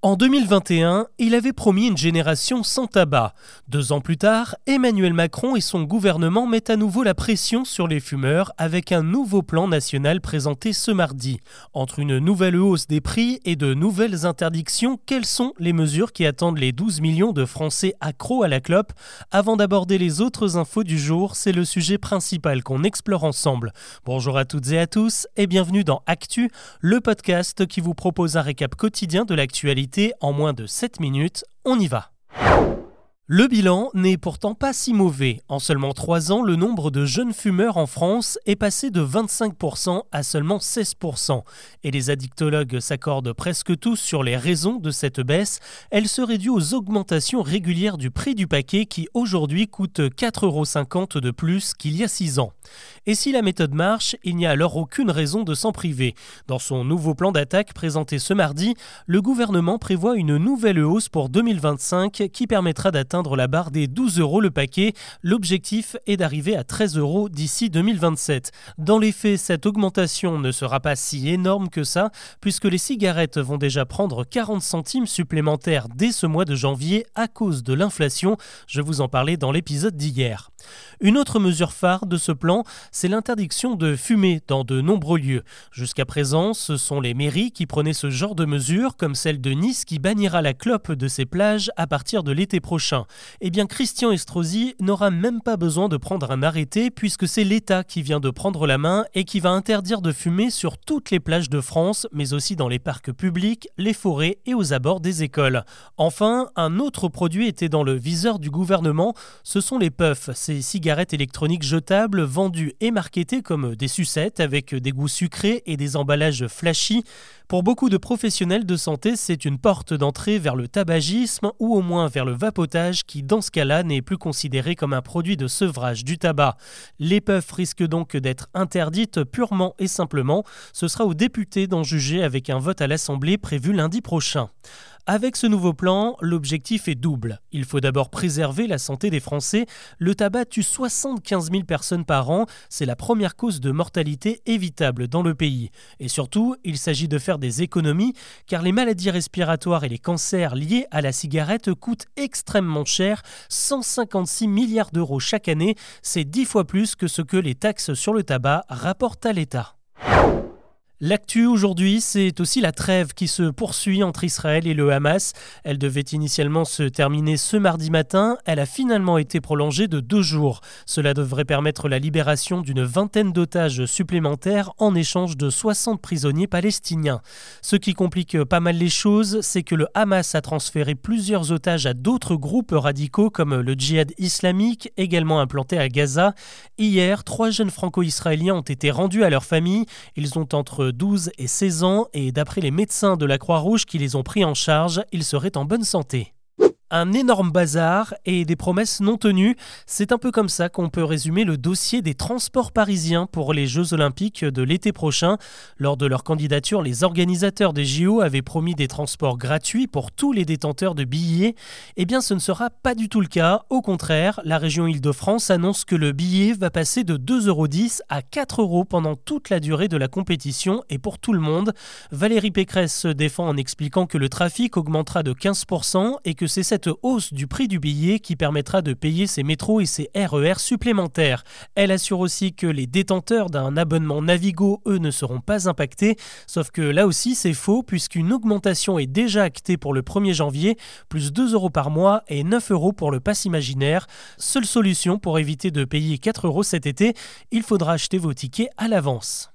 En 2021, il avait promis une génération sans tabac. Deux ans plus tard, Emmanuel Macron et son gouvernement mettent à nouveau la pression sur les fumeurs avec un nouveau plan national présenté ce mardi. Entre une nouvelle hausse des prix et de nouvelles interdictions, quelles sont les mesures qui attendent les 12 millions de Français accros à la clope? Avant d'aborder les autres infos du jour, c'est le sujet principal qu'on explore ensemble. Bonjour à toutes et à tous et bienvenue dans Actu, le podcast qui vous propose un récap quotidien de l'actualité en moins de 7 minutes. On y va. Le bilan n'est pourtant pas si mauvais. En seulement 3 ans, le nombre de jeunes fumeurs en France est passé de 25% à seulement 16%. Et les addictologues s'accordent presque tous sur les raisons de cette baisse. Elle serait due aux augmentations régulières du prix du paquet qui aujourd'hui coûte 4,50 euros de plus qu'il y a 6 ans. Et si la méthode marche, il n'y a alors aucune raison de s'en priver. Dans son nouveau plan d'attaque présenté ce mardi, le gouvernement prévoit une nouvelle hausse pour 2025 qui permettra d'atteindre la barre des 12 euros le paquet. L'objectif est d'arriver à 13 euros d'ici 2027. Dans les faits, cette augmentation ne sera pas si énorme que ça, puisque les cigarettes vont déjà prendre 40 centimes supplémentaires dès ce mois de janvier à cause de l'inflation. Je vous en parlais dans l'épisode d'hier. Une autre mesure phare de ce plan, c'est l'interdiction de fumer dans de nombreux lieux. Jusqu'à présent, ce sont les mairies qui prenaient ce genre de mesures, comme celle de Nice qui bannira la clope de ses plages à partir de l'été prochain. Eh bien, Christian Estrosi n'aura même pas besoin de prendre un arrêté puisque c'est l'État qui vient de prendre la main et qui va interdire de fumer sur toutes les plages de France, mais aussi dans les parcs publics, les forêts et aux abords des écoles. Enfin, un autre produit était dans le viseur du gouvernement, ce sont les puffs, ces cigarettes électroniques jetables vendues et marketées comme des sucettes avec des goûts sucrés et des emballages flashy. Pour beaucoup de professionnels de santé, c'est une porte d'entrée vers le tabagisme ou au moins vers le vapotage qui, dans ce cas-là, n'est plus considéré comme un produit de sevrage du tabac. Les puffs risquent donc d'être interdites purement et simplement. Ce sera aux députés d'en juger avec un vote à l'Assemblée prévu lundi prochain. Avec ce nouveau plan, l'objectif est double. Il faut d'abord préserver la santé des Français. Le tabac tue 75 000 personnes par an. C'est la première cause de mortalité évitable dans le pays. Et surtout, il s'agit de faire des économies, car les maladies respiratoires et les cancers liés à la cigarette coûtent extrêmement cher, 156 milliards d'euros chaque année. C'est dix fois plus que ce que les taxes sur le tabac rapportent à l'État. L'actu aujourd'hui, c'est aussi la trêve qui se poursuit entre Israël et le Hamas. Elle devait initialement se terminer ce mardi matin. Elle a finalement été prolongée de deux jours. Cela devrait permettre la libération d'une vingtaine d'otages supplémentaires en échange de 60 prisonniers palestiniens. Ce qui complique pas mal les choses, c'est que le Hamas a transféré plusieurs otages à d'autres groupes radicaux comme le djihad islamique, également implanté à Gaza. Hier, trois jeunes franco-israéliens ont été rendus à leur famille. Ils ont entre 12 et 16 ans et d'après les médecins de la Croix-Rouge qui les ont pris en charge, ils seraient en bonne santé un énorme bazar et des promesses non tenues. C'est un peu comme ça qu'on peut résumer le dossier des transports parisiens pour les Jeux olympiques de l'été prochain. Lors de leur candidature, les organisateurs des JO avaient promis des transports gratuits pour tous les détenteurs de billets. Eh bien, ce ne sera pas du tout le cas. Au contraire, la région Île-de-France annonce que le billet va passer de 2,10 euros à 4 euros pendant toute la durée de la compétition et pour tout le monde. Valérie Pécresse se défend en expliquant que le trafic augmentera de 15% et que c'est cette cette hausse du prix du billet qui permettra de payer ses métros et ses RER e supplémentaires. Elle assure aussi que les détenteurs d'un abonnement Navigo, eux, ne seront pas impactés, sauf que là aussi c'est faux puisqu'une augmentation est déjà actée pour le 1er janvier, plus 2 euros par mois et 9 euros pour le pass imaginaire. Seule solution pour éviter de payer 4 euros cet été, il faudra acheter vos tickets à l'avance.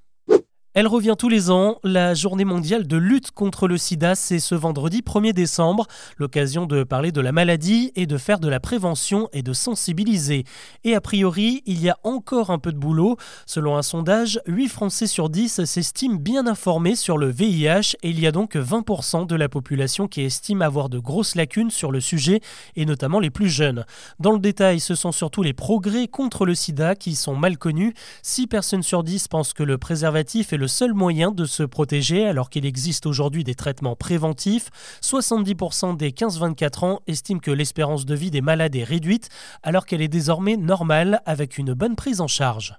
Elle revient tous les ans. La journée mondiale de lutte contre le sida, c'est ce vendredi 1er décembre, l'occasion de parler de la maladie et de faire de la prévention et de sensibiliser. Et a priori, il y a encore un peu de boulot. Selon un sondage, 8 Français sur 10 s'estiment bien informés sur le VIH et il y a donc 20% de la population qui estime avoir de grosses lacunes sur le sujet et notamment les plus jeunes. Dans le détail, ce sont surtout les progrès contre le sida qui sont mal connus. 6 personnes sur 10 pensent que le préservatif est le le seul moyen de se protéger alors qu'il existe aujourd'hui des traitements préventifs. 70% des 15-24 ans estiment que l'espérance de vie des malades est réduite alors qu'elle est désormais normale avec une bonne prise en charge.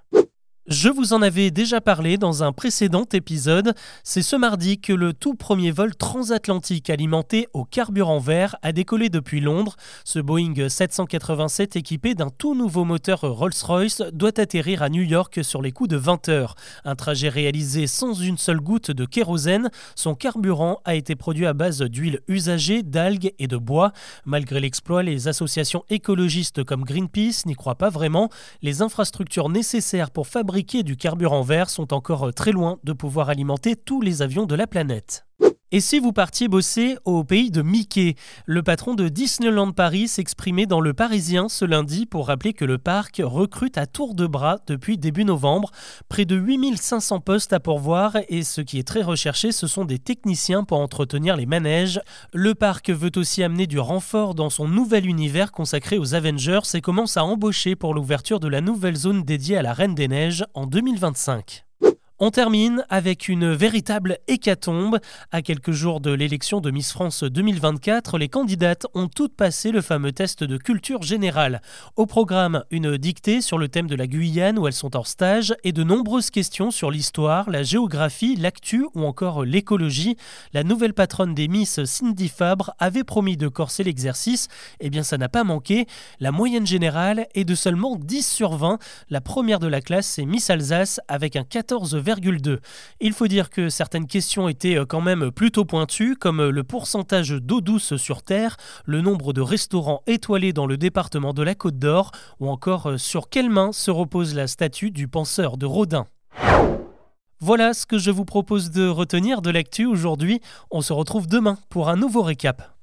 Je vous en avais déjà parlé dans un précédent épisode. C'est ce mardi que le tout premier vol transatlantique alimenté au carburant vert a décollé depuis Londres. Ce Boeing 787 équipé d'un tout nouveau moteur Rolls-Royce doit atterrir à New York sur les coups de 20 heures. Un trajet réalisé sans une seule goutte de kérosène. Son carburant a été produit à base d'huile usagée, d'algues et de bois. Malgré l'exploit, les associations écologistes comme Greenpeace n'y croient pas vraiment. Les infrastructures nécessaires pour fabriquer du carburant vert sont encore très loin de pouvoir alimenter tous les avions de la planète. Et si vous partiez bosser au pays de Mickey Le patron de Disneyland Paris s'exprimait dans Le Parisien ce lundi pour rappeler que le parc recrute à tour de bras depuis début novembre. Près de 8500 postes à pourvoir et ce qui est très recherché, ce sont des techniciens pour entretenir les manèges. Le parc veut aussi amener du renfort dans son nouvel univers consacré aux Avengers et commence à embaucher pour l'ouverture de la nouvelle zone dédiée à la Reine des Neiges en 2025. On termine avec une véritable hécatombe. À quelques jours de l'élection de Miss France 2024, les candidates ont toutes passé le fameux test de culture générale. Au programme, une dictée sur le thème de la Guyane où elles sont en stage et de nombreuses questions sur l'histoire, la géographie, l'actu ou encore l'écologie. La nouvelle patronne des Miss, Cindy Fabre, avait promis de corser l'exercice. Eh bien, ça n'a pas manqué. La moyenne générale est de seulement 10 sur 20. La première de la classe, c'est Miss Alsace avec un 14 il faut dire que certaines questions étaient euh, quand même plutôt pointues, comme euh, le pourcentage d'eau douce sur Terre, le nombre de restaurants étoilés dans le département de la Côte d'Or, ou encore euh, sur quelle main se repose la statue du penseur de Rodin. Voilà ce que je vous propose de retenir de l'actu aujourd'hui. On se retrouve demain pour un nouveau récap.